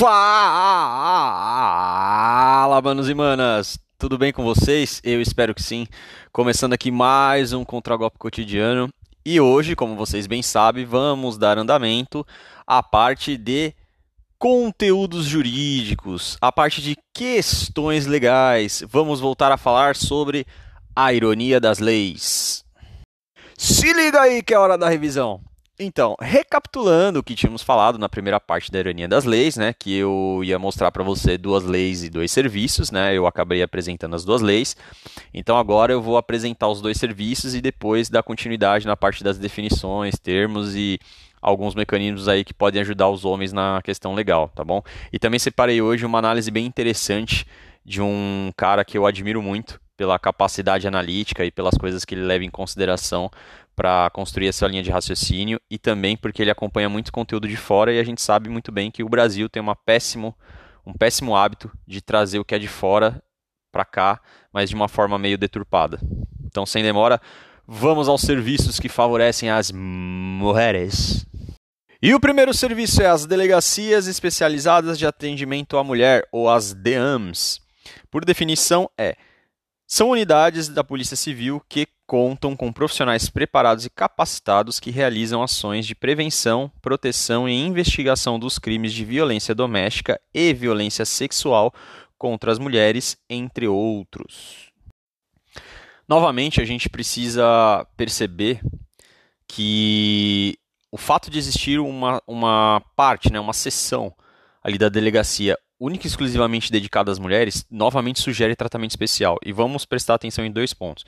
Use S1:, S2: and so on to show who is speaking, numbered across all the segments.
S1: Fala, manos e manas! Tudo bem com vocês? Eu espero que sim. Começando aqui mais um Contragolpe Cotidiano. E hoje, como vocês bem sabem, vamos dar andamento à parte de conteúdos jurídicos, a parte de questões legais. Vamos voltar a falar sobre a ironia das leis. Se liga aí que é hora da revisão. Então, recapitulando o que tínhamos falado na primeira parte da ironia das leis, né, que eu ia mostrar para você duas leis e dois serviços, né, eu acabei apresentando as duas leis. Então agora eu vou apresentar os dois serviços e depois dar continuidade na parte das definições, termos e alguns mecanismos aí que podem ajudar os homens na questão legal, tá bom? E também separei hoje uma análise bem interessante de um cara que eu admiro muito pela capacidade analítica e pelas coisas que ele leva em consideração para construir essa linha de raciocínio e também porque ele acompanha muito conteúdo de fora e a gente sabe muito bem que o Brasil tem uma péssimo, um péssimo hábito de trazer o que é de fora para cá, mas de uma forma meio deturpada. Então, sem demora, vamos aos serviços que favorecem as mulheres. E o primeiro serviço é as Delegacias Especializadas de Atendimento à Mulher, ou as DEAMs. Por definição, é são unidades da Polícia Civil que contam com profissionais preparados e capacitados que realizam ações de prevenção, proteção e investigação dos crimes de violência doméstica e violência sexual contra as mulheres, entre outros. Novamente, a gente precisa perceber que o fato de existir uma, uma parte, né, uma seção ali da delegacia única e exclusivamente dedicada às mulheres, novamente sugere tratamento especial. E vamos prestar atenção em dois pontos.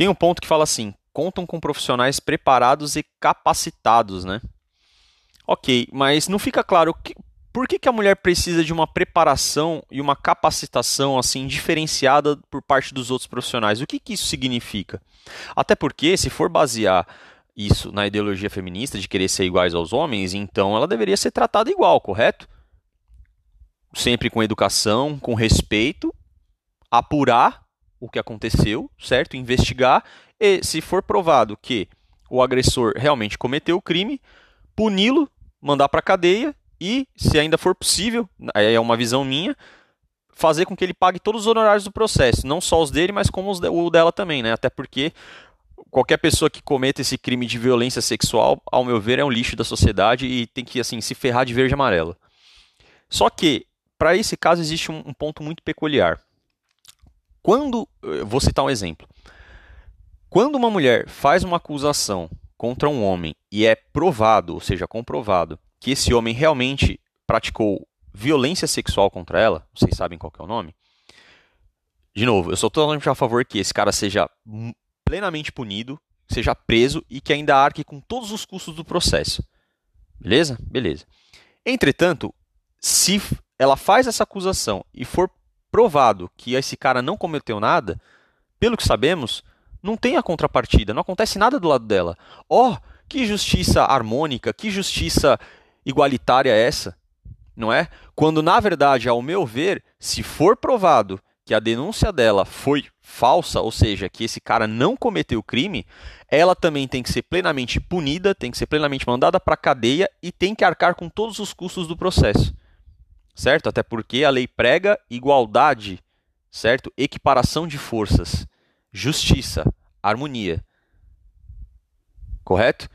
S1: Tem um ponto que fala assim: contam com profissionais preparados e capacitados, né? Ok, mas não fica claro que, por que, que a mulher precisa de uma preparação e uma capacitação assim diferenciada por parte dos outros profissionais. O que, que isso significa? Até porque, se for basear isso na ideologia feminista de querer ser iguais aos homens, então ela deveria ser tratada igual, correto? sempre com educação, com respeito, apurar o que aconteceu, certo? Investigar e, se for provado que o agressor realmente cometeu o crime, puni-lo, mandar para cadeia e, se ainda for possível, é uma visão minha, fazer com que ele pague todos os honorários do processo, não só os dele, mas como de, o dela também, né? Até porque qualquer pessoa que cometa esse crime de violência sexual, ao meu ver, é um lixo da sociedade e tem que assim se ferrar de verde e amarelo. Só que para esse caso existe um, um, ponto muito peculiar. Quando, vou citar um exemplo. Quando uma mulher faz uma acusação contra um homem e é provado, ou seja, comprovado, que esse homem realmente praticou violência sexual contra ela, vocês sabem qual é o nome? De novo, eu sou totalmente a favor que esse cara seja plenamente punido, seja preso e que ainda arque com todos os custos do processo. Beleza? Beleza. Entretanto, se ela faz essa acusação e for provado que esse cara não cometeu nada, pelo que sabemos, não tem a contrapartida, não acontece nada do lado dela. Oh, que justiça harmônica, que justiça igualitária é essa? Não é? Quando na verdade, ao meu ver, se for provado que a denúncia dela foi falsa, ou seja, que esse cara não cometeu crime, ela também tem que ser plenamente punida, tem que ser plenamente mandada para cadeia e tem que arcar com todos os custos do processo certo? Até porque a lei prega igualdade, certo? Equiparação de forças, justiça, harmonia. Correto?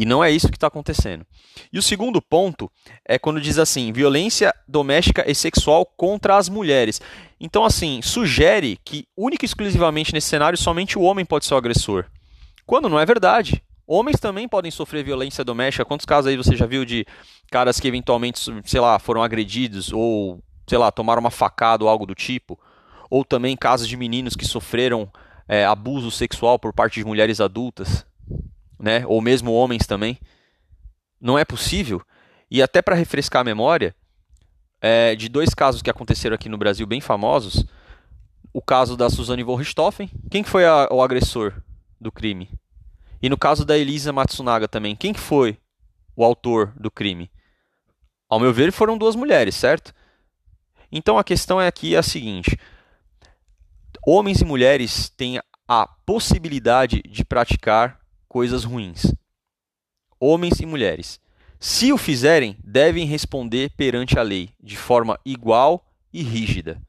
S1: E não é isso que está acontecendo. E o segundo ponto é quando diz assim: violência doméstica e sexual contra as mulheres. Então, assim, sugere que única e exclusivamente nesse cenário somente o homem pode ser o agressor. Quando não é verdade. Homens também podem sofrer violência doméstica. Quantos casos aí você já viu de caras que eventualmente, sei lá, foram agredidos ou, sei lá, tomaram uma facada ou algo do tipo? Ou também casos de meninos que sofreram é, abuso sexual por parte de mulheres adultas, né? Ou mesmo homens também. Não é possível. E até para refrescar a memória, é, de dois casos que aconteceram aqui no Brasil bem famosos, o caso da Suzane von Richthofen. Quem foi a, o agressor do crime? E no caso da Elisa Matsunaga também, quem foi o autor do crime? Ao meu ver, foram duas mulheres, certo? Então a questão é aqui a seguinte: homens e mulheres têm a possibilidade de praticar coisas ruins. Homens e mulheres. Se o fizerem, devem responder perante a lei, de forma igual e rígida.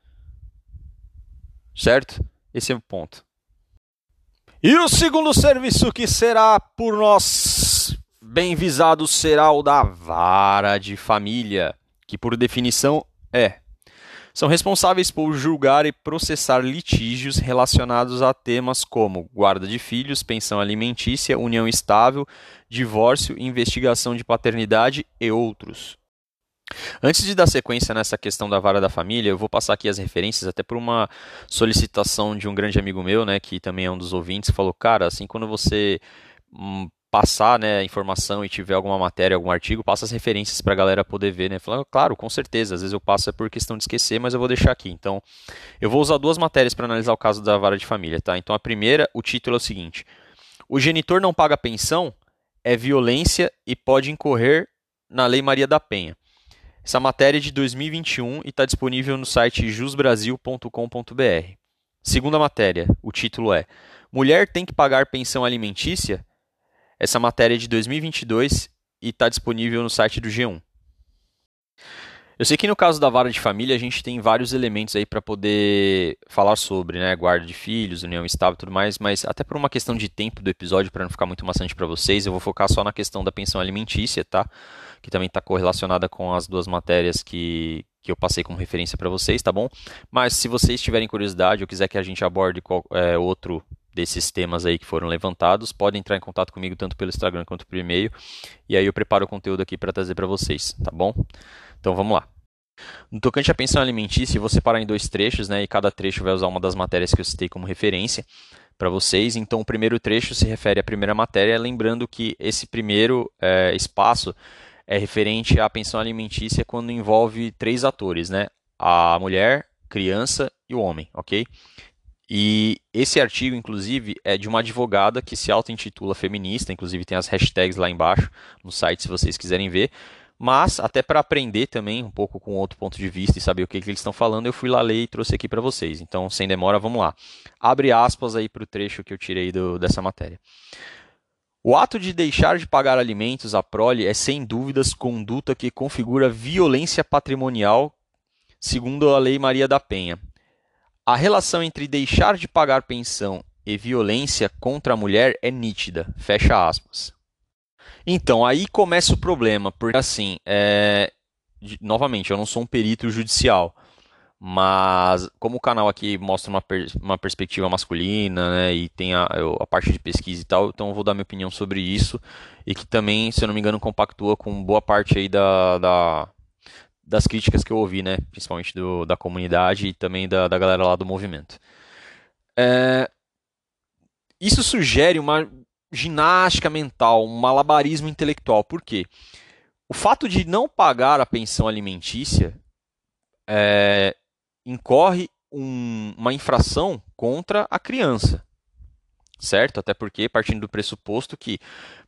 S1: Certo? Esse é o ponto. E o segundo serviço que será por nós bem visado será o da vara de família, que por definição é são responsáveis por julgar e processar litígios relacionados a temas como guarda de filhos, pensão alimentícia, união estável, divórcio, investigação de paternidade e outros. Antes de dar sequência nessa questão da vara da família, eu vou passar aqui as referências, até por uma solicitação de um grande amigo meu, né, que também é um dos ouvintes, falou, cara, assim, quando você hum, passar né, a informação e tiver alguma matéria, algum artigo, passa as referências para a galera poder ver, né? Falando, claro, com certeza, às vezes eu passo é por questão de esquecer, mas eu vou deixar aqui. Então, eu vou usar duas matérias para analisar o caso da vara de família, tá? Então, a primeira, o título é o seguinte: O genitor não paga pensão é violência e pode incorrer na Lei Maria da Penha. Essa matéria é de 2021 e está disponível no site jusbrasil.com.br. Segunda matéria, o título é Mulher tem que pagar pensão alimentícia? Essa matéria é de 2022 e está disponível no site do G1. Eu sei que no caso da vara de família a gente tem vários elementos aí para poder falar sobre, né, guarda de filhos, união estável e tudo mais, mas até por uma questão de tempo do episódio, para não ficar muito maçante para vocês, eu vou focar só na questão da pensão alimentícia, tá? Que também está correlacionada com as duas matérias que, que eu passei como referência para vocês, tá bom? Mas se vocês tiverem curiosidade ou quiser que a gente aborde qual, é, outro desses temas aí que foram levantados, podem entrar em contato comigo tanto pelo Instagram quanto por e-mail, e aí eu preparo o conteúdo aqui para trazer para vocês, tá bom? Então vamos lá. No tocante à pensão alimentícia, vou separar em dois trechos, né? E cada trecho vai usar uma das matérias que eu citei como referência para vocês. Então, o primeiro trecho se refere à primeira matéria, lembrando que esse primeiro é, espaço é referente à pensão alimentícia quando envolve três atores, né? A mulher, criança e o homem, ok? E esse artigo, inclusive, é de uma advogada que se auto-intitula feminista, inclusive tem as hashtags lá embaixo no site se vocês quiserem ver. Mas, até para aprender também um pouco com outro ponto de vista e saber o que, que eles estão falando, eu fui lá ler e trouxe aqui para vocês. Então, sem demora, vamos lá. Abre aspas aí para o trecho que eu tirei do, dessa matéria. O ato de deixar de pagar alimentos à prole é, sem dúvidas, conduta que configura violência patrimonial, segundo a Lei Maria da Penha, a relação entre deixar de pagar pensão e violência contra a mulher é nítida. Fecha aspas. Então, aí começa o problema, porque assim, é... novamente, eu não sou um perito judicial, mas como o canal aqui mostra uma, per... uma perspectiva masculina, né, e tem a, a, parte de pesquisa e tal, então eu vou dar minha opinião sobre isso, e que também, se eu não me engano, compactua com boa parte aí da, da das críticas que eu ouvi, né? Principalmente do, da comunidade e também da, da galera lá do movimento. É, isso sugere uma ginástica mental, um malabarismo intelectual. Por quê? O fato de não pagar a pensão alimentícia é, incorre um, uma infração contra a criança. Certo? Até porque, partindo do pressuposto que,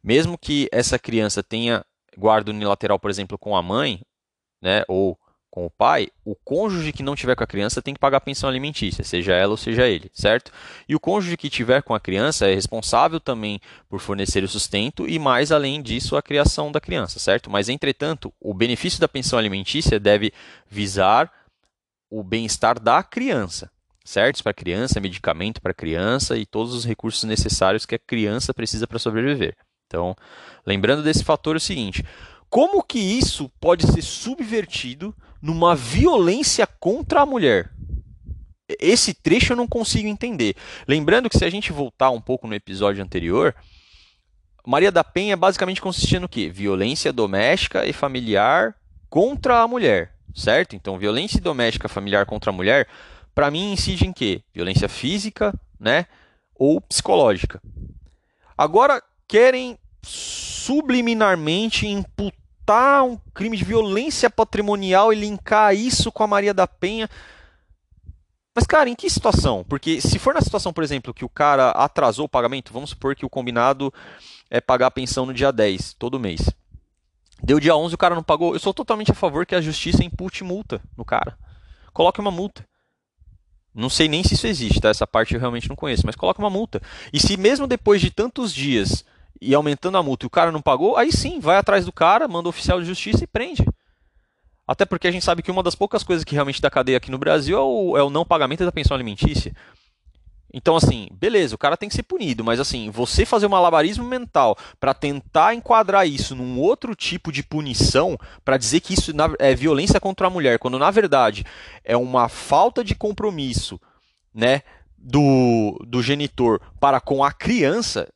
S1: mesmo que essa criança tenha guarda unilateral, por exemplo, com a mãe, né, ou com o pai, o cônjuge que não tiver com a criança tem que pagar a pensão alimentícia, seja ela ou seja ele, certo? E o cônjuge que tiver com a criança é responsável também por fornecer o sustento e mais além disso a criação da criança, certo? Mas entretanto, o benefício da pensão alimentícia deve visar o bem-estar da criança, certo? Para a criança, medicamento para a criança e todos os recursos necessários que a criança precisa para sobreviver. Então, lembrando desse fator é o seguinte, como que isso pode ser subvertido numa violência contra a mulher? Esse trecho eu não consigo entender. Lembrando que se a gente voltar um pouco no episódio anterior, Maria da Penha basicamente consistia no quê? Violência doméstica e familiar contra a mulher, certo? Então, violência doméstica familiar contra a mulher, para mim incide em quê? Violência física, né? Ou psicológica. Agora querem subliminarmente imputar imputar um crime de violência patrimonial e linkar isso com a Maria da Penha. Mas, cara, em que situação? Porque se for na situação, por exemplo, que o cara atrasou o pagamento, vamos supor que o combinado é pagar a pensão no dia 10, todo mês. Deu dia 11 o cara não pagou. Eu sou totalmente a favor que a justiça impute multa no cara. Coloque uma multa. Não sei nem se isso existe, tá? Essa parte eu realmente não conheço, mas coloque uma multa. E se mesmo depois de tantos dias e aumentando a multa e o cara não pagou, aí sim, vai atrás do cara, manda o oficial de justiça e prende. Até porque a gente sabe que uma das poucas coisas que realmente dá cadeia aqui no Brasil é o, é o não pagamento da pensão alimentícia. Então, assim, beleza, o cara tem que ser punido, mas assim, você fazer um malabarismo mental para tentar enquadrar isso num outro tipo de punição, para dizer que isso é violência contra a mulher, quando na verdade é uma falta de compromisso, né, do, do genitor para com a criança,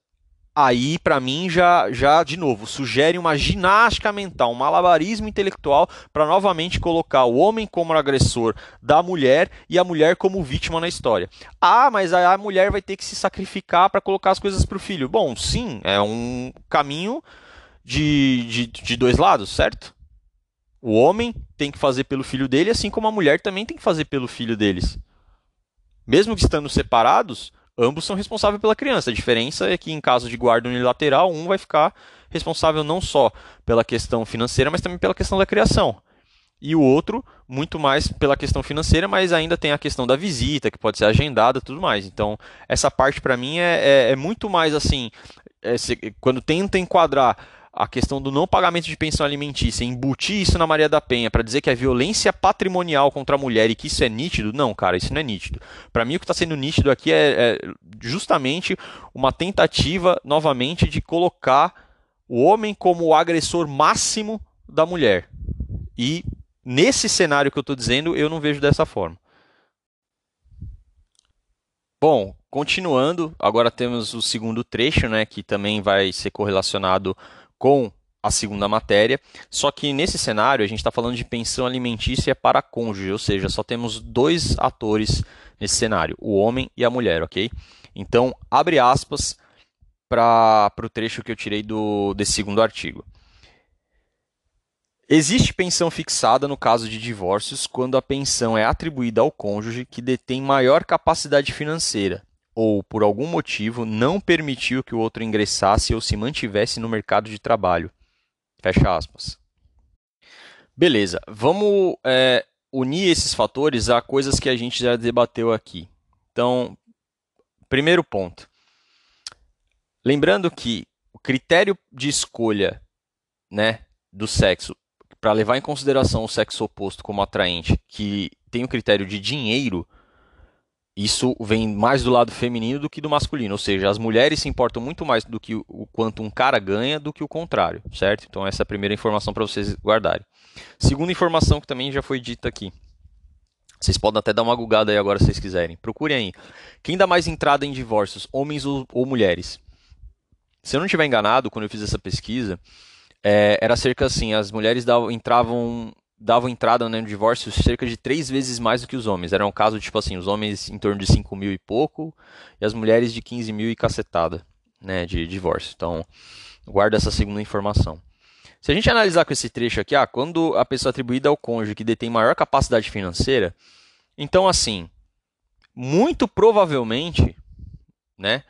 S1: aí para mim já, já de novo sugere uma ginástica mental, um malabarismo intelectual para novamente colocar o homem como agressor da mulher e a mulher como vítima na história. Ah, mas a mulher vai ter que se sacrificar para colocar as coisas para o filho. Bom, sim, é um caminho de, de, de dois lados, certo? O homem tem que fazer pelo filho dele, assim como a mulher também tem que fazer pelo filho deles. Mesmo que estando separados, ambos são responsáveis pela criança. A diferença é que, em caso de guarda unilateral, um vai ficar responsável não só pela questão financeira, mas também pela questão da criação. E o outro, muito mais pela questão financeira, mas ainda tem a questão da visita, que pode ser agendada tudo mais. Então, essa parte para mim é, é, é, muito mais assim. É, se, quando tenta enquadrar a questão do não pagamento de pensão alimentícia, embutir isso na Maria da Penha para dizer que é violência patrimonial contra a mulher e que isso é nítido, não, cara, isso não é nítido. Para mim, o que está sendo nítido aqui é, é, justamente uma tentativa, novamente, de colocar o homem como o agressor máximo da mulher. E nesse cenário que eu estou dizendo, eu não vejo dessa forma. Bom, continuando, agora temos o segundo trecho, né, que também vai ser correlacionado com a segunda matéria. Só que nesse cenário a gente está falando de pensão alimentícia para cônjuge, ou seja, só temos dois atores nesse cenário, o homem e a mulher, ok? Então, abre aspas para o trecho que eu tirei do, desse segundo artigo. Existe pensão fixada no caso de divórcios quando a pensão é atribuída ao cônjuge que detém maior capacidade financeira, ou, por algum motivo, não permitiu que o outro ingressasse ou se mantivesse no mercado de trabalho. Fecha aspas. Beleza, vamos é, unir esses fatores a coisas que a gente já debateu aqui. Então, primeiro ponto. Lembrando que o critério de escolha né, do sexo, para levar em consideração o sexo oposto como atraente, que tem o critério de dinheiro, isso vem mais do lado feminino do que do masculino, ou seja, as mulheres se importam muito mais do que o quanto um cara ganha do que o contrário, certo? Então essa é a primeira informação para vocês guardarem. Segunda informação que também já foi dita aqui. Vocês podem até dar uma gugada aí agora se vocês quiserem. Procurem aí. Quem dá mais entrada em divórcios, homens ou, ou mulheres? Se eu não estiver enganado, quando eu fiz essa pesquisa, é, era cerca assim, as mulheres davam, entravam davam entrada no divórcio cerca de três vezes mais do que os homens. Era um caso, tipo assim, os homens em torno de 5 mil e pouco, e as mulheres de 15 mil e cacetada, né, de divórcio. Então, guarda essa segunda informação. Se a gente analisar com esse trecho aqui, ah, quando a pessoa atribuída ao cônjuge que detém maior capacidade financeira, então assim, muito provavelmente, né,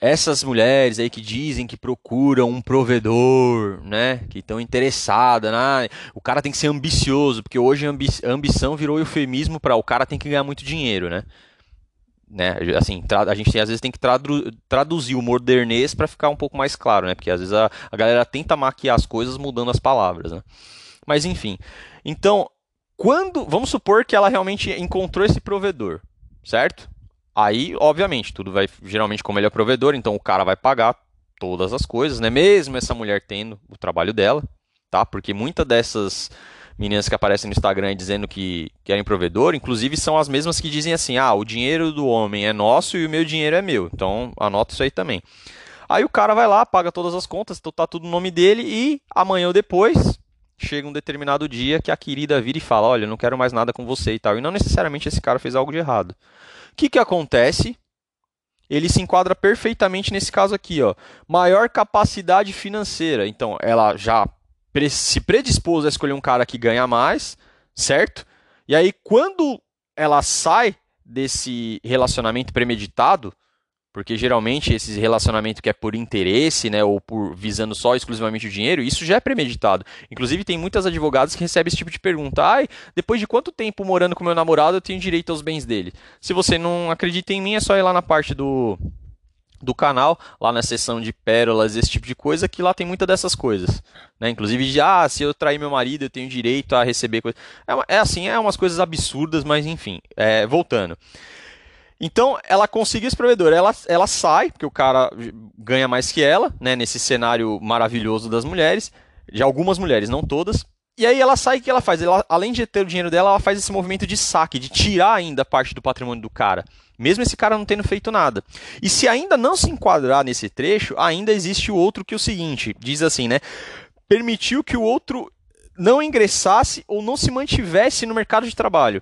S1: essas mulheres aí que dizem que procuram um provedor, né, que estão interessadas, né, o cara tem que ser ambicioso, porque hoje a, ambi ambição virou eufemismo para o cara tem que ganhar muito dinheiro, né? Né, assim, a gente às vezes tem que tradu traduzir o modernês para ficar um pouco mais claro, né? Porque às vezes a, a galera tenta maquiar as coisas mudando as palavras, né? Mas enfim. Então, quando, vamos supor que ela realmente encontrou esse provedor, certo? Aí, obviamente, tudo vai. Geralmente, como ele é provedor, então o cara vai pagar todas as coisas, né? Mesmo essa mulher tendo o trabalho dela, tá? Porque muitas dessas meninas que aparecem no Instagram dizendo que querem provedor, inclusive são as mesmas que dizem assim: ah, o dinheiro do homem é nosso e o meu dinheiro é meu. Então, anota isso aí também. Aí o cara vai lá, paga todas as contas, então tá tudo no nome dele e amanhã ou depois chega um determinado dia que a querida vira e fala: Olha, não quero mais nada com você e tal. E não necessariamente esse cara fez algo de errado que, que acontece? Ele se enquadra perfeitamente nesse caso aqui, ó. Maior capacidade financeira. Então, ela já se predispôs a escolher um cara que ganha mais, certo? E aí, quando ela sai desse relacionamento premeditado, porque geralmente esse relacionamento que é por interesse, né, ou por visando só exclusivamente o dinheiro, isso já é premeditado. Inclusive tem muitas advogadas que recebem esse tipo de pergunta: "Ai, depois de quanto tempo morando com meu namorado eu tenho direito aos bens dele?". Se você não acredita em mim, é só ir lá na parte do do canal, lá na seção de pérolas, esse tipo de coisa, que lá tem muitas dessas coisas. Né? Inclusive, de, ah, se eu trair meu marido, eu tenho direito a receber coisa. É, é assim, é umas coisas absurdas, mas enfim, é, voltando. Então, ela conseguiu esse provedor, ela, ela sai, porque o cara ganha mais que ela, né, nesse cenário maravilhoso das mulheres, de algumas mulheres, não todas. E aí ela sai, o que ela faz? Ela, além de ter o dinheiro dela, ela faz esse movimento de saque, de tirar ainda parte do patrimônio do cara mesmo esse cara não tendo feito nada. E se ainda não se enquadrar nesse trecho, ainda existe o outro que é o seguinte, diz assim, né? Permitiu que o outro não ingressasse ou não se mantivesse no mercado de trabalho.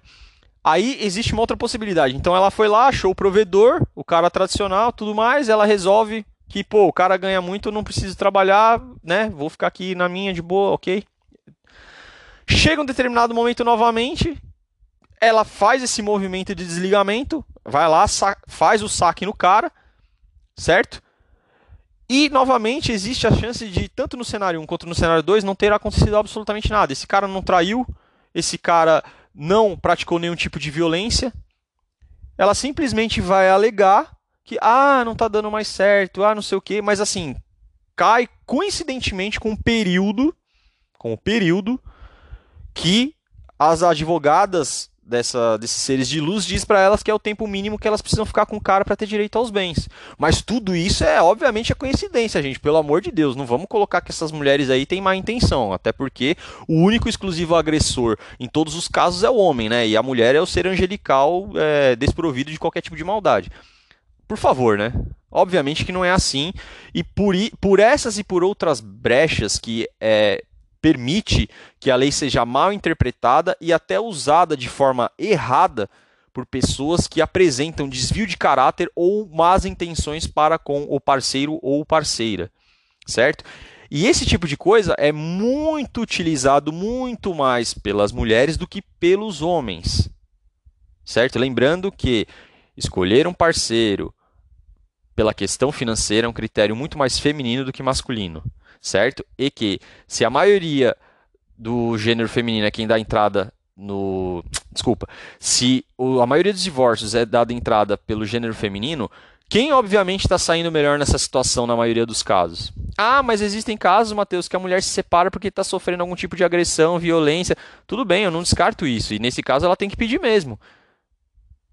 S1: Aí existe uma outra possibilidade. Então ela foi lá, achou o provedor, o cara tradicional, tudo mais, ela resolve que, pô, o cara ganha muito, não preciso trabalhar, né? Vou ficar aqui na minha de boa, ok? Chega um determinado momento novamente, ela faz esse movimento de desligamento, vai lá, faz o saque no cara, certo? E novamente existe a chance de, tanto no cenário 1 quanto no cenário 2, não ter acontecido absolutamente nada. Esse cara não traiu, esse cara não praticou nenhum tipo de violência. Ela simplesmente vai alegar que, ah, não tá dando mais certo, ah, não sei o que, mas assim, cai coincidentemente com o período, com o período que as advogadas dessa, desses seres de luz diz para elas que é o tempo mínimo que elas precisam ficar com o cara para ter direito aos bens. Mas tudo isso é obviamente a coincidência, gente. Pelo amor de Deus, não vamos colocar que essas mulheres aí têm má intenção, até porque o único exclusivo agressor em todos os casos é o homem, né? E a mulher é o ser angelical é, desprovido de qualquer tipo de maldade. Por favor, né? Obviamente que não é assim. E por, por essas e por outras brechas que é, permite que a lei seja mal interpretada e até usada de forma errada por pessoas que apresentam desvio de caráter ou más intenções para com o parceiro ou parceira, certo? E esse tipo de coisa é muito utilizado muito mais pelas mulheres do que pelos homens. Certo? Lembrando que escolher um parceiro pela questão financeira é um critério muito mais feminino do que masculino certo? E que se a maioria do gênero feminino é quem dá entrada no. Desculpa. Se a maioria dos divórcios é dada entrada pelo gênero feminino, quem obviamente está saindo melhor nessa situação na maioria dos casos? Ah, mas existem casos, Matheus, que a mulher se separa porque está sofrendo algum tipo de agressão, violência. Tudo bem, eu não descarto isso. E nesse caso ela tem que pedir mesmo.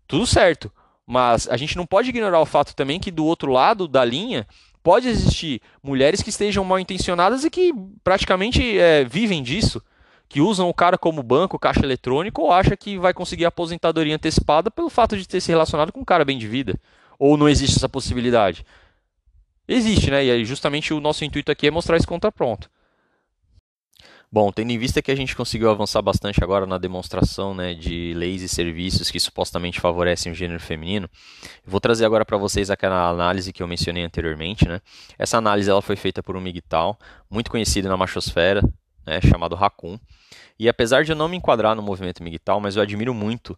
S1: Tudo certo. Mas a gente não pode ignorar o fato também que do outro lado da linha pode existir mulheres que estejam mal intencionadas e que praticamente é, vivem disso, que usam o cara como banco, caixa eletrônico, ou acha que vai conseguir aposentadoria antecipada pelo fato de ter se relacionado com um cara bem de vida. Ou não existe essa possibilidade? Existe, né? E justamente o nosso intuito aqui é mostrar esse contraponto. Bom, tendo em vista que a gente conseguiu avançar bastante agora na demonstração né, de leis e serviços que supostamente favorecem o gênero feminino, vou trazer agora para vocês aquela análise que eu mencionei anteriormente. Né? Essa análise ela foi feita por um migtal muito conhecido na machosfera, né, chamado Raccoon. E apesar de eu não me enquadrar no movimento migtal, mas eu admiro muito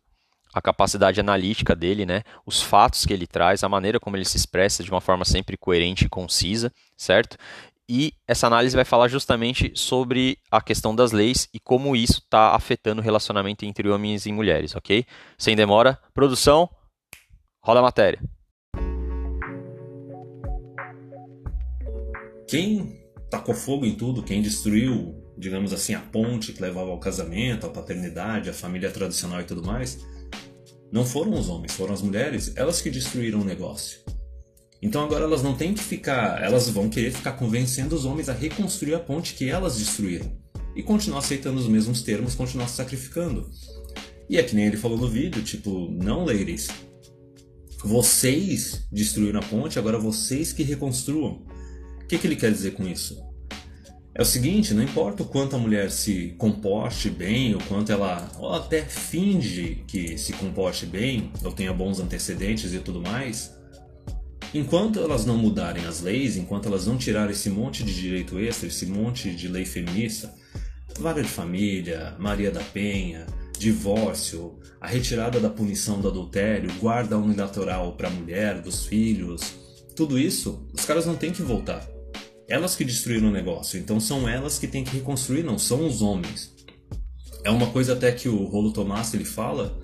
S1: a capacidade analítica dele, né, os fatos que ele traz, a maneira como ele se expressa de uma forma sempre coerente e concisa, certo? E essa análise vai falar justamente sobre a questão das leis e como isso está afetando o relacionamento entre homens e mulheres, ok? Sem demora, produção, roda a matéria.
S2: Quem tacou fogo em tudo, quem destruiu, digamos assim, a ponte que levava ao casamento, à paternidade, à família tradicional e tudo mais, não foram os homens, foram as mulheres, elas que destruíram o negócio. Então agora elas não têm que ficar, elas vão querer ficar convencendo os homens a reconstruir a ponte que elas destruíram e continuar aceitando os mesmos termos, continuar se sacrificando. E é que nem ele falou no vídeo, tipo, não ladies. Vocês destruíram a ponte, agora vocês que reconstruam. O que, que ele quer dizer com isso? É o seguinte, não importa o quanto a mulher se comporte bem, o quanto ela até finge que se comporte bem, ou tenha bons antecedentes e tudo mais, Enquanto elas não mudarem as leis, enquanto elas não tirarem esse monte de direito extra, esse monte de lei feminista, vara de família, Maria da Penha, divórcio, a retirada da punição do adultério, guarda unilateral para a mulher, dos filhos, tudo isso, os caras não têm que voltar. Elas que destruíram o negócio, então são elas que têm que reconstruir, não são os homens. É uma coisa até que o Rolo Tomás ele fala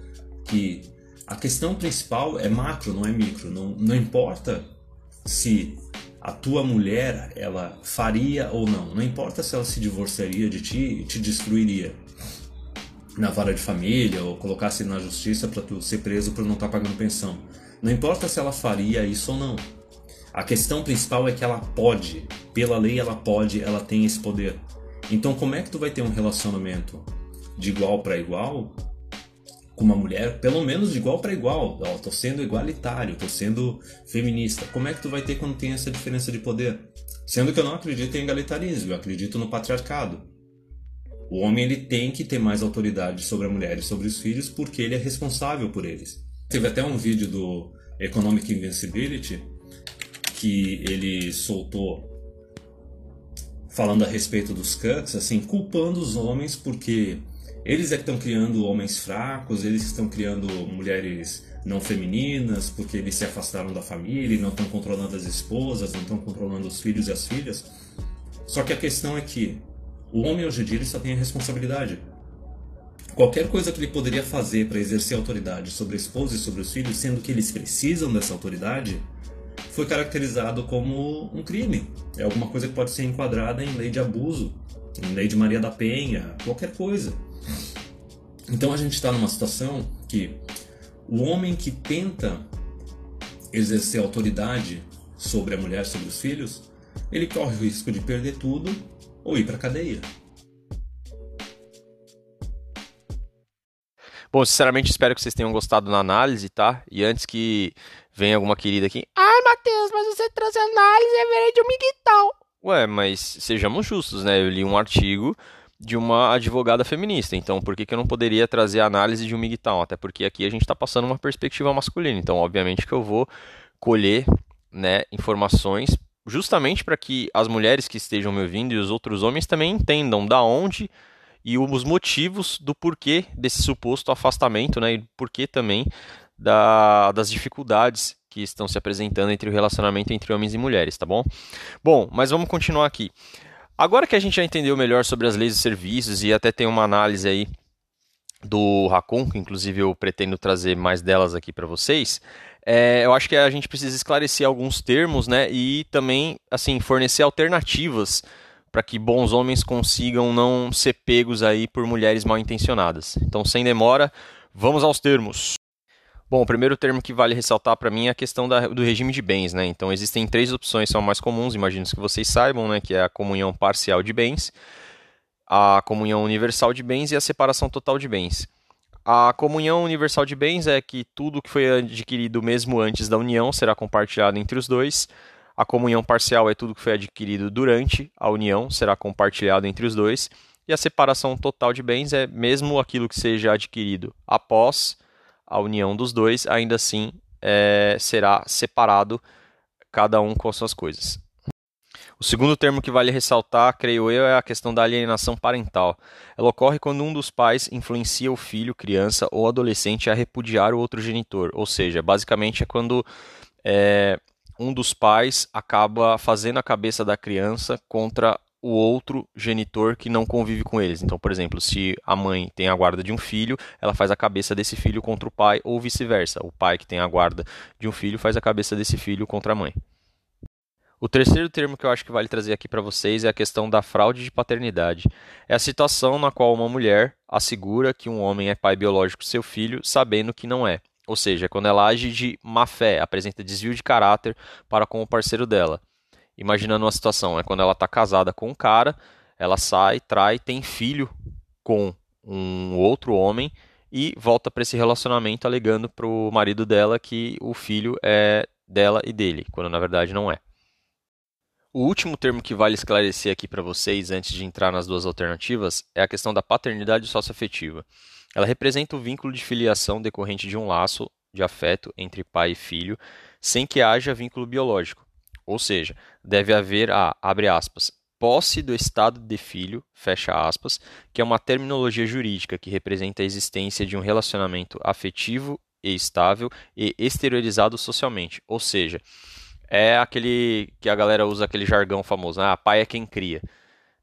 S2: que a questão principal é macro, não é micro. Não, não importa se a tua mulher ela faria ou não. Não importa se ela se divorciaria de ti e te destruiria na vara de família ou colocasse na justiça para tu ser preso por não estar tá pagando pensão. Não importa se ela faria isso ou não. A questão principal é que ela pode, pela lei ela pode, ela tem esse poder. Então como é que tu vai ter um relacionamento de igual para igual com uma mulher, pelo menos de igual para igual. Ó, tô sendo igualitário, tô sendo feminista. Como é que tu vai ter quando tem essa diferença de poder? Sendo que eu não acredito em egalitarismo, eu acredito no patriarcado. O homem ele tem que ter mais autoridade sobre a mulher e sobre os filhos porque ele é responsável por eles. Teve até um vídeo do Economic Invincibility que ele soltou falando a respeito dos cuts, assim, culpando os homens porque eles é que estão criando homens fracos, eles estão criando mulheres não femininas, porque eles se afastaram da família não estão controlando as esposas, não estão controlando os filhos e as filhas. Só que a questão é que o homem hoje em dia ele só tem a responsabilidade. Qualquer coisa que ele poderia fazer para exercer autoridade sobre a esposa e sobre os filhos, sendo que eles precisam dessa autoridade, foi caracterizado como um crime. É alguma coisa que pode ser enquadrada em lei de abuso, em lei de Maria da Penha, qualquer coisa. Então a gente está numa situação que o homem que tenta exercer autoridade sobre a mulher, sobre os filhos, ele corre o risco de perder tudo ou ir para cadeia.
S1: Bom, sinceramente espero que vocês tenham gostado da análise, tá? E antes que venha alguma querida aqui, ai Matheus, mas você trouxe análise é de um miguital. Ué, mas sejamos justos, né? Eu li um artigo de uma advogada feminista. Então, por que, que eu não poderia trazer a análise de um MGTOW? Até porque aqui a gente está passando uma perspectiva masculina. Então, obviamente que eu vou colher né, informações justamente para que as mulheres que estejam me ouvindo e os outros homens também entendam da onde e os motivos do porquê desse suposto afastamento, né, e porquê também da, das dificuldades que estão se apresentando entre o relacionamento entre homens e mulheres, tá bom? Bom, mas vamos continuar aqui. Agora que a gente já entendeu melhor sobre as leis de serviços e até tem uma análise aí do Racon, que inclusive eu pretendo trazer mais delas aqui para vocês, é, eu acho que a gente precisa esclarecer alguns termos, né, e também assim fornecer alternativas para que bons homens consigam não ser pegos aí por mulheres mal intencionadas. Então, sem demora, vamos aos termos. Bom, o primeiro termo que vale ressaltar para mim é a questão da, do regime de bens, né? Então existem três opções, são mais comuns, imagino que vocês saibam, né? Que é a comunhão parcial de bens, a comunhão universal de bens e a separação total de bens. A comunhão universal de bens é que tudo que foi adquirido mesmo antes da união será compartilhado entre os dois. A comunhão parcial é tudo que foi adquirido durante a união será compartilhado entre os dois. E a separação total de bens é mesmo aquilo que seja adquirido após a união dos dois, ainda assim é, será separado cada um com as suas coisas. O segundo termo que vale ressaltar, creio eu, é a questão da alienação parental. Ela ocorre quando um dos pais influencia o filho, criança ou adolescente a repudiar o outro genitor. Ou seja, basicamente é quando é, um dos pais acaba fazendo a cabeça da criança contra o outro genitor que não convive com eles. Então, por exemplo, se a mãe tem a guarda de um filho, ela faz a cabeça desse filho contra o pai, ou vice-versa. O pai que tem a guarda de um filho faz a cabeça desse filho contra a mãe. O terceiro termo que eu acho que vale trazer aqui para vocês é a questão da fraude de paternidade. É a situação na qual uma mulher assegura que um homem é pai biológico seu filho, sabendo que não é. Ou seja, quando ela age de má fé, apresenta desvio de caráter para com o parceiro dela imaginando uma situação, é quando ela está casada com um cara, ela sai, trai, tem filho com um outro homem e volta para esse relacionamento alegando para o marido dela que o filho é dela e dele, quando na verdade não é. O último termo que vale esclarecer aqui para vocês antes de entrar nas duas alternativas é a questão da paternidade socioafetiva. Ela representa o vínculo de filiação decorrente de um laço de afeto entre pai e filho, sem que haja vínculo biológico. Ou seja, deve haver a, abre aspas, posse do estado de filho, fecha aspas, que é uma terminologia jurídica que representa a existência de um relacionamento afetivo e estável e exteriorizado socialmente. Ou seja, é aquele que a galera usa aquele jargão famoso, ah, pai é quem cria.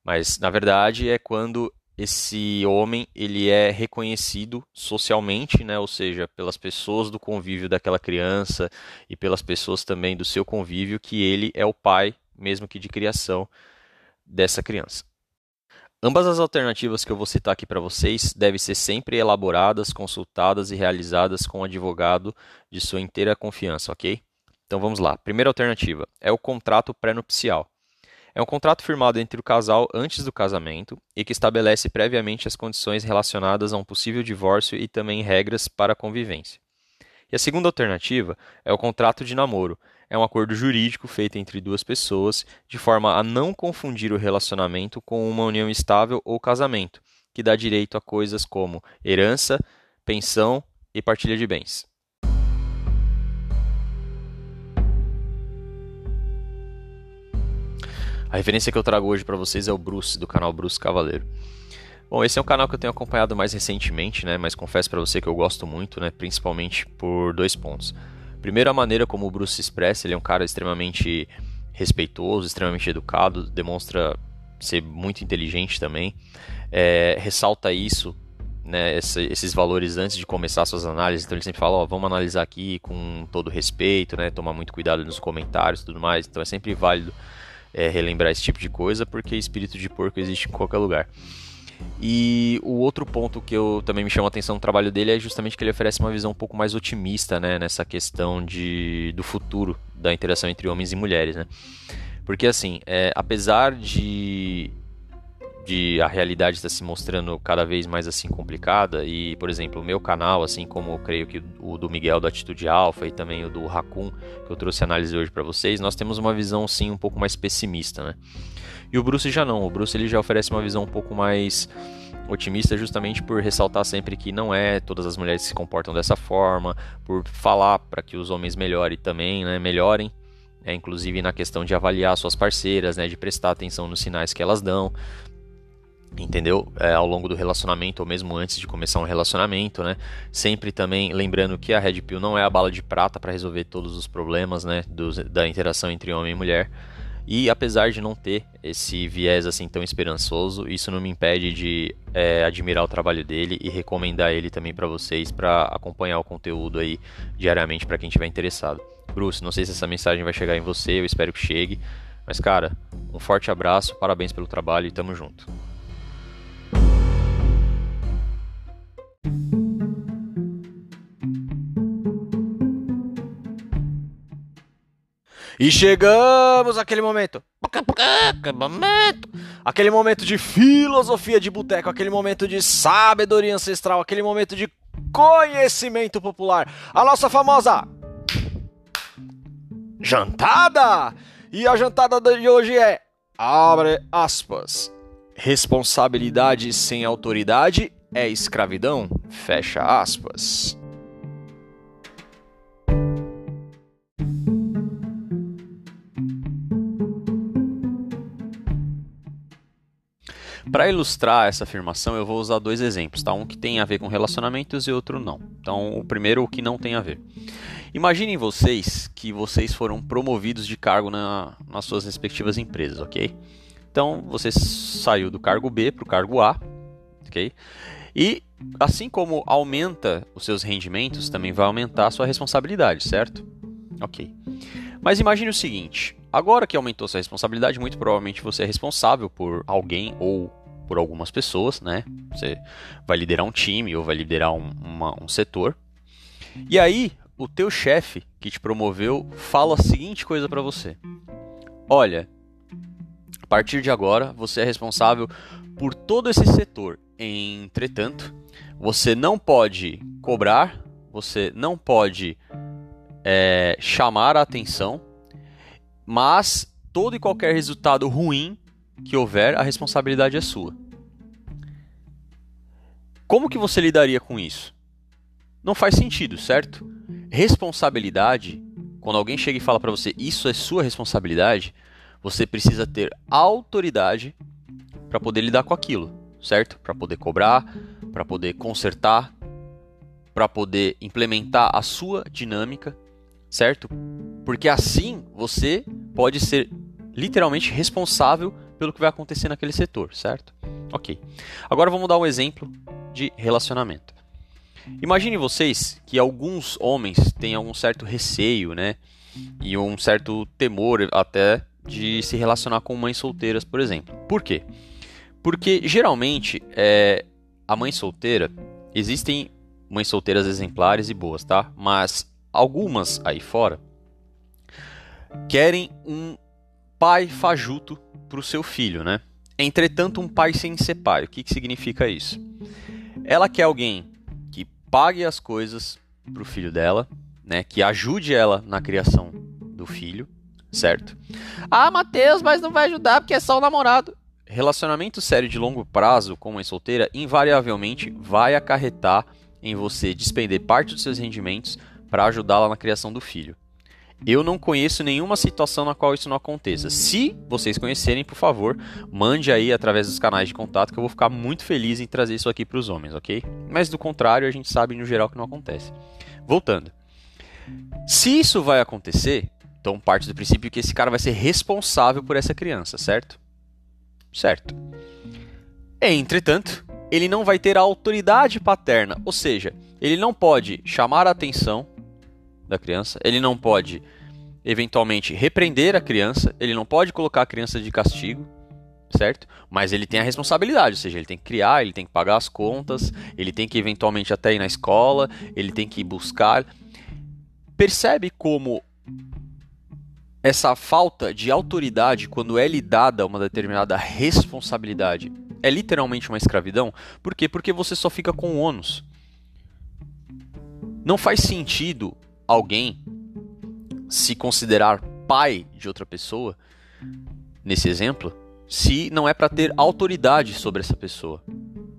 S1: Mas na verdade é quando esse homem ele é reconhecido socialmente, né? Ou seja, pelas pessoas do convívio daquela criança e pelas pessoas também do seu convívio que ele é o pai, mesmo que de criação dessa criança. Ambas as alternativas que eu vou citar aqui para vocês devem ser sempre elaboradas, consultadas e realizadas com um advogado de sua inteira confiança, ok? Então vamos lá. Primeira alternativa é o contrato pré-nupcial. É um contrato firmado entre o casal antes do casamento e que estabelece previamente as condições relacionadas a um possível divórcio e também regras para a convivência. E a segunda alternativa é o contrato de namoro. É um acordo jurídico feito entre duas pessoas de forma a não confundir o relacionamento com uma união estável ou casamento, que dá direito a coisas como herança, pensão e partilha de bens. A referência que eu trago hoje para vocês é o Bruce, do canal Bruce Cavaleiro. Bom, esse é um canal que eu tenho acompanhado mais recentemente, né? Mas confesso para você que eu gosto muito, né? Principalmente por dois pontos. Primeiro, a maneira como o Bruce se expressa. Ele é um cara extremamente respeitoso, extremamente educado, demonstra ser muito inteligente também. É, ressalta isso, né? Esse, esses valores antes de começar suas análises. Então ele sempre fala, ó, vamos analisar aqui com todo respeito, né? Tomar muito cuidado nos comentários, e tudo mais. Então é sempre válido é, relembrar esse tipo de coisa, porque espírito de porco existe em qualquer lugar. E o outro ponto que eu também me chama a atenção no trabalho dele é justamente que ele oferece uma visão um pouco mais otimista, né, nessa questão de, do futuro da interação entre homens e mulheres, né? Porque assim, é, apesar de de a realidade está se mostrando cada vez mais assim complicada. E, por exemplo, o meu canal, assim como eu creio que o do Miguel da Atitude Alfa e também o do Raccoon, que eu trouxe análise hoje para vocês, nós temos uma visão sim um pouco mais pessimista, né? E o Bruce já não, o Bruce ele já oferece uma visão um pouco mais otimista justamente por ressaltar sempre que não é todas as mulheres que se comportam dessa forma, por falar para que os homens melhorem também, né, melhorem, é, inclusive na questão de avaliar suas parceiras, né, de prestar atenção nos sinais que elas dão, entendeu? É, ao longo do relacionamento ou mesmo antes de começar um relacionamento, né? Sempre também lembrando que a Red Pill não é a bala de prata para resolver todos os problemas, né? Do, da interação entre homem e mulher. E apesar de não ter esse viés assim tão esperançoso, isso não me impede de é, admirar o trabalho dele e recomendar ele também para vocês para acompanhar o conteúdo aí diariamente para quem estiver interessado. Bruce, não sei se essa mensagem vai chegar em você, eu espero que chegue. Mas cara, um forte abraço, parabéns pelo trabalho e tamo junto. E chegamos àquele momento. Aquele momento de filosofia de boteco, aquele momento de sabedoria ancestral, aquele momento de conhecimento popular. A nossa famosa jantada. E a jantada de hoje é abre aspas. Responsabilidade sem autoridade é escravidão. Fecha aspas. Para ilustrar essa afirmação, eu vou usar dois exemplos, tá? Um que tem a ver com relacionamentos e outro não. Então, o primeiro, o que não tem a ver. Imaginem vocês que vocês foram promovidos de cargo na, nas suas respectivas empresas, ok? Então, você saiu do cargo B para o cargo A, ok? E assim como aumenta os seus rendimentos, também vai aumentar a sua responsabilidade, certo? Ok. Mas imagine o seguinte: agora que aumentou sua responsabilidade, muito provavelmente você é responsável por alguém ou por algumas pessoas, né? Você vai liderar um time ou vai liderar um, uma, um setor. E aí, o teu chefe que te promoveu fala a seguinte coisa para você: Olha, a partir de agora você é responsável por todo esse setor. Entretanto, você não pode cobrar, você não pode é, chamar a atenção, mas todo e qualquer resultado ruim que houver, a responsabilidade é sua. Como que você lidaria com isso? Não faz sentido, certo? Responsabilidade, quando alguém chega e fala para você isso é sua responsabilidade, você precisa ter autoridade para poder lidar com aquilo, certo? Para poder cobrar, para poder consertar, para poder implementar a sua dinâmica, certo? Porque assim você pode ser literalmente responsável pelo que vai acontecer naquele setor, certo? Ok. Agora vamos dar um exemplo de relacionamento. Imagine vocês que alguns homens têm algum certo receio, né? E um certo temor até de se relacionar com mães solteiras, por exemplo. Por quê? Porque geralmente é, a mãe solteira existem mães solteiras exemplares e boas, tá? Mas algumas aí fora querem um pai fajuto para o seu filho, né? Entretanto, um pai sem ser pai. O que, que significa isso? Ela quer alguém que pague as coisas para o filho dela, né? Que ajude ela na criação do filho, certo? Ah, Matheus, mas não vai ajudar porque é só o namorado. Relacionamento sério de longo prazo com uma solteira invariavelmente vai acarretar em você despender parte dos seus rendimentos para ajudá-la na criação do filho. Eu não conheço nenhuma situação na qual isso não aconteça. Se vocês conhecerem, por favor, mande aí através dos canais de contato que eu vou ficar muito feliz em trazer isso aqui para os homens, ok? Mas do contrário, a gente sabe no geral que não acontece. Voltando. Se isso vai acontecer, então parte do princípio que esse cara vai ser responsável por essa criança, certo? Certo. Entretanto, ele não vai ter a autoridade paterna, ou seja, ele não pode chamar a atenção da criança, ele não pode eventualmente repreender a criança, ele não pode colocar a criança de castigo, certo? Mas ele tem a responsabilidade, ou seja, ele tem que criar, ele tem que pagar as contas, ele tem que eventualmente até ir na escola, ele tem que buscar. Percebe como essa falta de autoridade, quando é lhe dada uma determinada responsabilidade, é literalmente uma escravidão? Por quê? Porque você só fica com o ônus. Não faz sentido alguém se considerar pai de outra pessoa, nesse exemplo, se não é para ter autoridade sobre essa pessoa,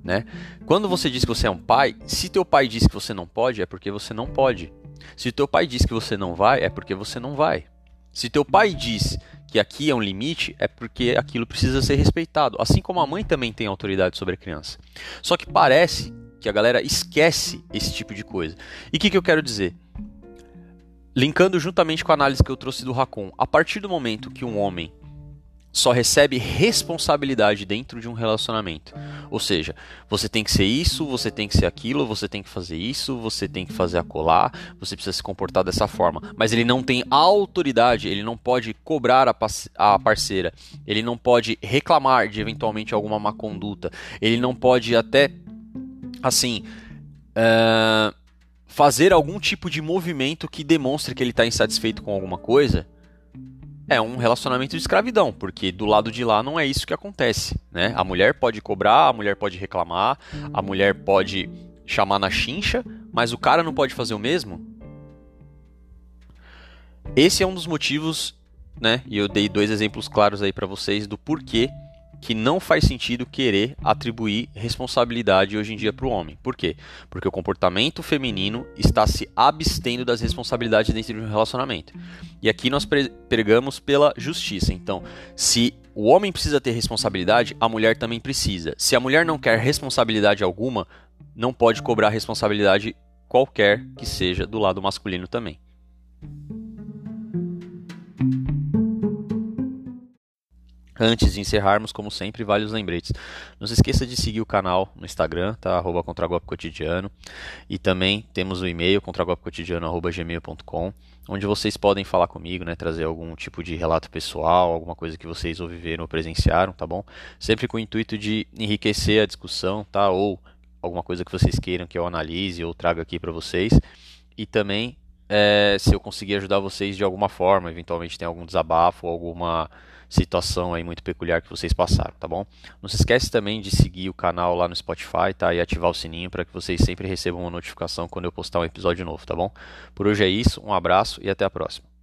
S1: né? Quando você diz que você é um pai, se teu pai diz que você não pode, é porque você não pode. Se teu pai diz que você não vai, é porque você não vai. Se teu pai diz que aqui é um limite, é porque aquilo precisa ser respeitado. Assim como a mãe também tem autoridade sobre a criança. Só que parece que a galera esquece esse tipo de coisa. E o que, que eu quero dizer? Linkando juntamente com a análise que eu trouxe do Racon, a partir do momento que um homem só recebe responsabilidade dentro de um relacionamento. Ou seja, você tem que ser isso, você tem que ser aquilo, você tem que fazer isso, você tem que fazer acolá, você precisa se comportar dessa forma. Mas ele não tem autoridade, ele não pode cobrar a parceira, ele não pode reclamar de eventualmente alguma má conduta, ele não pode até, assim, uh, fazer algum tipo de movimento que demonstre que ele está insatisfeito com alguma coisa é um relacionamento de escravidão, porque do lado de lá não é isso que acontece, né? A mulher pode cobrar, a mulher pode reclamar, a mulher pode chamar na chincha, mas o cara não pode fazer o mesmo? Esse é um dos motivos, né? E eu dei dois exemplos claros aí para vocês do porquê que não faz sentido querer atribuir responsabilidade hoje em dia para o homem. Por quê? Porque o comportamento feminino está se abstendo das responsabilidades dentro de um relacionamento. E aqui nós pregamos pela justiça. Então, se o homem precisa ter responsabilidade, a mulher também precisa. Se a mulher não quer responsabilidade alguma, não pode cobrar responsabilidade qualquer que seja do lado masculino também. Antes de encerrarmos, como sempre, vários lembretes. Não se esqueça de seguir o canal no Instagram, tá? Arroba Cotidiano. E também temos o e-mail, contragolpecotidiano.gmail.com, onde vocês podem falar comigo, né? Trazer algum tipo de relato pessoal, alguma coisa que vocês ou viveram ou presenciaram, tá bom? Sempre com o intuito de enriquecer a discussão, tá? Ou alguma coisa que vocês queiram que eu analise ou traga aqui para vocês. E também, é, se eu conseguir ajudar vocês de alguma forma, eventualmente tem algum desabafo, alguma situação aí muito peculiar que vocês passaram, tá bom? Não se esquece também de seguir o canal lá no Spotify, tá? E ativar o sininho para que vocês sempre recebam uma notificação quando eu postar um episódio novo, tá bom? Por hoje é isso, um abraço e até a próxima.